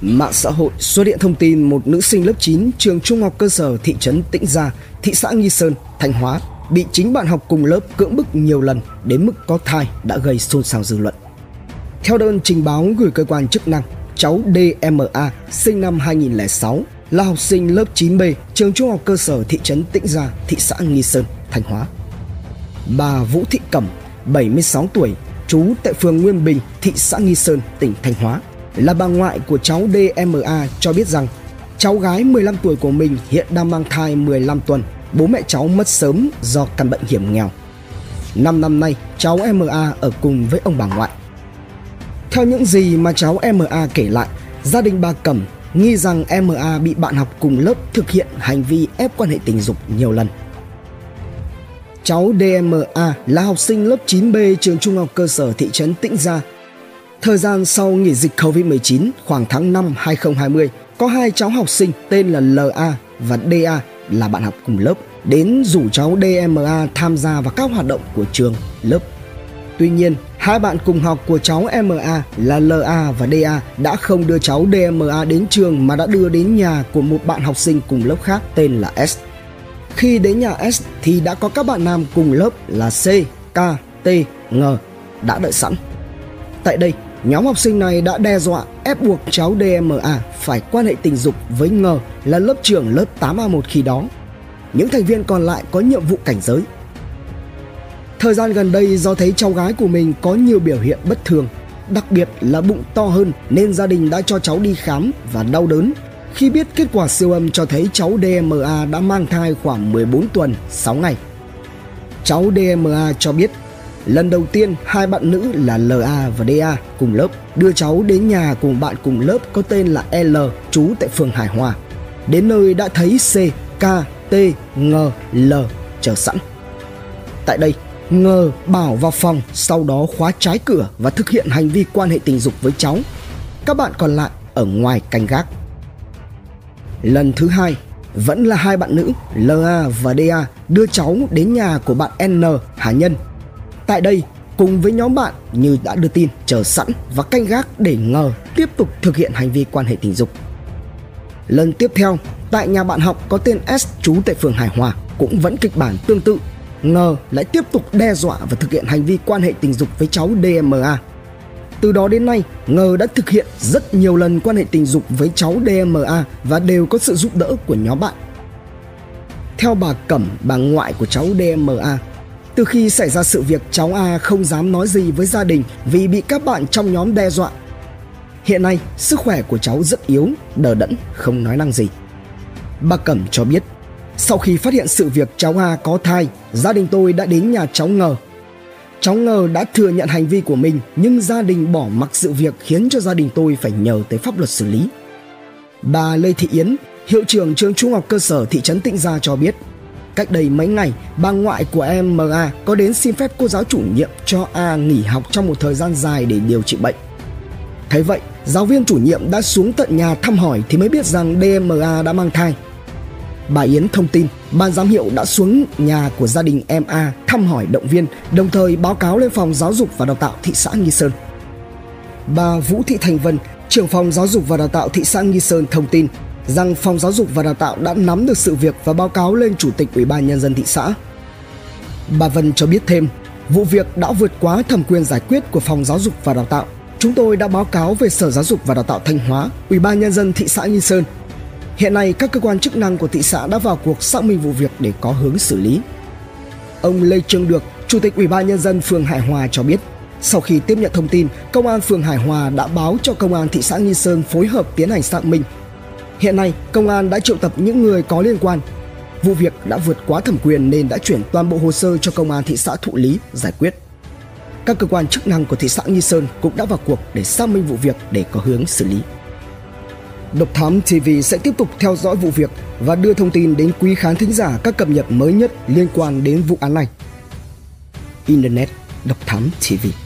Mạng xã hội xuất hiện thông tin một nữ sinh lớp 9 trường trung học cơ sở thị trấn Tĩnh Gia, thị xã Nghi Sơn, Thanh Hóa bị chính bạn học cùng lớp cưỡng bức nhiều lần đến mức có thai đã gây xôn xao dư luận. Theo đơn trình báo gửi cơ quan chức năng, cháu DMA sinh năm 2006 là học sinh lớp 9B trường trung học cơ sở thị trấn Tĩnh Gia, thị xã Nghi Sơn, Thanh Hóa. Bà Vũ Thị Cẩm, 76 tuổi, trú tại phường Nguyên Bình, thị xã Nghi Sơn, tỉnh Thanh Hóa, là bà ngoại của cháu DMA cho biết rằng cháu gái 15 tuổi của mình hiện đang mang thai 15 tuần. Bố mẹ cháu mất sớm do căn bệnh hiểm nghèo. Năm năm nay, cháu MA ở cùng với ông bà ngoại. Theo những gì mà cháu MA kể lại, gia đình bà Cẩm nghi rằng MA bị bạn học cùng lớp thực hiện hành vi ép quan hệ tình dục nhiều lần. Cháu DMA là học sinh lớp 9B trường trung học cơ sở thị trấn Tĩnh Gia. Thời gian sau nghỉ dịch Covid-19 khoảng tháng 5 2020, có hai cháu học sinh tên là LA và DA là bạn học cùng lớp đến rủ cháu DMA tham gia vào các hoạt động của trường, lớp. Tuy nhiên, hai bạn cùng học của cháu MA là LA và DA đã không đưa cháu DMA đến trường mà đã đưa đến nhà của một bạn học sinh cùng lớp khác tên là S. Khi đến nhà S thì đã có các bạn nam cùng lớp là C, K, T, Ng đã đợi sẵn. Tại đây, nhóm học sinh này đã đe dọa ép buộc cháu DMA phải quan hệ tình dục với ngờ là lớp trưởng lớp 8A1 khi đó. Những thành viên còn lại có nhiệm vụ cảnh giới. Thời gian gần đây do thấy cháu gái của mình có nhiều biểu hiện bất thường, đặc biệt là bụng to hơn nên gia đình đã cho cháu đi khám và đau đớn khi biết kết quả siêu âm cho thấy cháu DMA đã mang thai khoảng 14 tuần 6 ngày. Cháu DMA cho biết lần đầu tiên hai bạn nữ là LA và DA cùng lớp đưa cháu đến nhà cùng bạn cùng lớp có tên là L trú tại phường Hải Hòa. Đến nơi đã thấy C, K, T, Ng, L chờ sẵn. Tại đây, Ngờ bảo vào phòng sau đó khóa trái cửa và thực hiện hành vi quan hệ tình dục với cháu. Các bạn còn lại ở ngoài canh gác. Lần thứ hai, vẫn là hai bạn nữ LA và DA đưa cháu đến nhà của bạn N Hà Nhân. Tại đây, cùng với nhóm bạn như đã đưa tin chờ sẵn và canh gác để ngờ tiếp tục thực hiện hành vi quan hệ tình dục. Lần tiếp theo, tại nhà bạn học có tên S trú tại phường Hải Hòa cũng vẫn kịch bản tương tự. Ngờ lại tiếp tục đe dọa và thực hiện hành vi quan hệ tình dục với cháu DMA. Từ đó đến nay, Ngờ đã thực hiện rất nhiều lần quan hệ tình dục với cháu DMA và đều có sự giúp đỡ của nhóm bạn. Theo bà Cẩm, bà ngoại của cháu DMA, từ khi xảy ra sự việc cháu A không dám nói gì với gia đình vì bị các bạn trong nhóm đe dọa. Hiện nay, sức khỏe của cháu rất yếu, đờ đẫn, không nói năng gì. Bà Cẩm cho biết, sau khi phát hiện sự việc cháu A có thai, gia đình tôi đã đến nhà cháu Ngờ Cháu ngờ đã thừa nhận hành vi của mình nhưng gia đình bỏ mặc sự việc khiến cho gia đình tôi phải nhờ tới pháp luật xử lý. Bà Lê Thị Yến, hiệu trưởng trường trung học cơ sở thị trấn Tịnh Gia cho biết, cách đây mấy ngày, bà ngoại của em MA có đến xin phép cô giáo chủ nhiệm cho A nghỉ học trong một thời gian dài để điều trị bệnh. Thấy vậy, giáo viên chủ nhiệm đã xuống tận nhà thăm hỏi thì mới biết rằng DMA đã mang thai Bà Yến thông tin ban giám hiệu đã xuống nhà của gia đình em A thăm hỏi động viên, đồng thời báo cáo lên phòng giáo dục và đào tạo thị xã Nghi Sơn. Bà Vũ Thị Thành Vân, trưởng phòng giáo dục và đào tạo thị xã Nghi Sơn thông tin rằng phòng giáo dục và đào tạo đã nắm được sự việc và báo cáo lên chủ tịch ủy ban nhân dân thị xã. Bà Vân cho biết thêm, vụ việc đã vượt quá thẩm quyền giải quyết của phòng giáo dục và đào tạo. Chúng tôi đã báo cáo về Sở Giáo dục và Đào tạo Thanh Hóa, Ủy ban nhân dân thị xã Nghi Sơn Hiện nay các cơ quan chức năng của thị xã đã vào cuộc xác minh vụ việc để có hướng xử lý. Ông Lê Trương Được, Chủ tịch Ủy ban nhân dân phường Hải Hòa cho biết, sau khi tiếp nhận thông tin, công an phường Hải Hòa đã báo cho công an thị xã Nghi Sơn phối hợp tiến hành xác minh. Hiện nay, công an đã triệu tập những người có liên quan. Vụ việc đã vượt quá thẩm quyền nên đã chuyển toàn bộ hồ sơ cho công an thị xã thụ lý giải quyết. Các cơ quan chức năng của thị xã Nghi Sơn cũng đã vào cuộc để xác minh vụ việc để có hướng xử lý. Độc Thám TV sẽ tiếp tục theo dõi vụ việc và đưa thông tin đến quý khán thính giả các cập nhật mới nhất liên quan đến vụ án này. Internet Độc Thám TV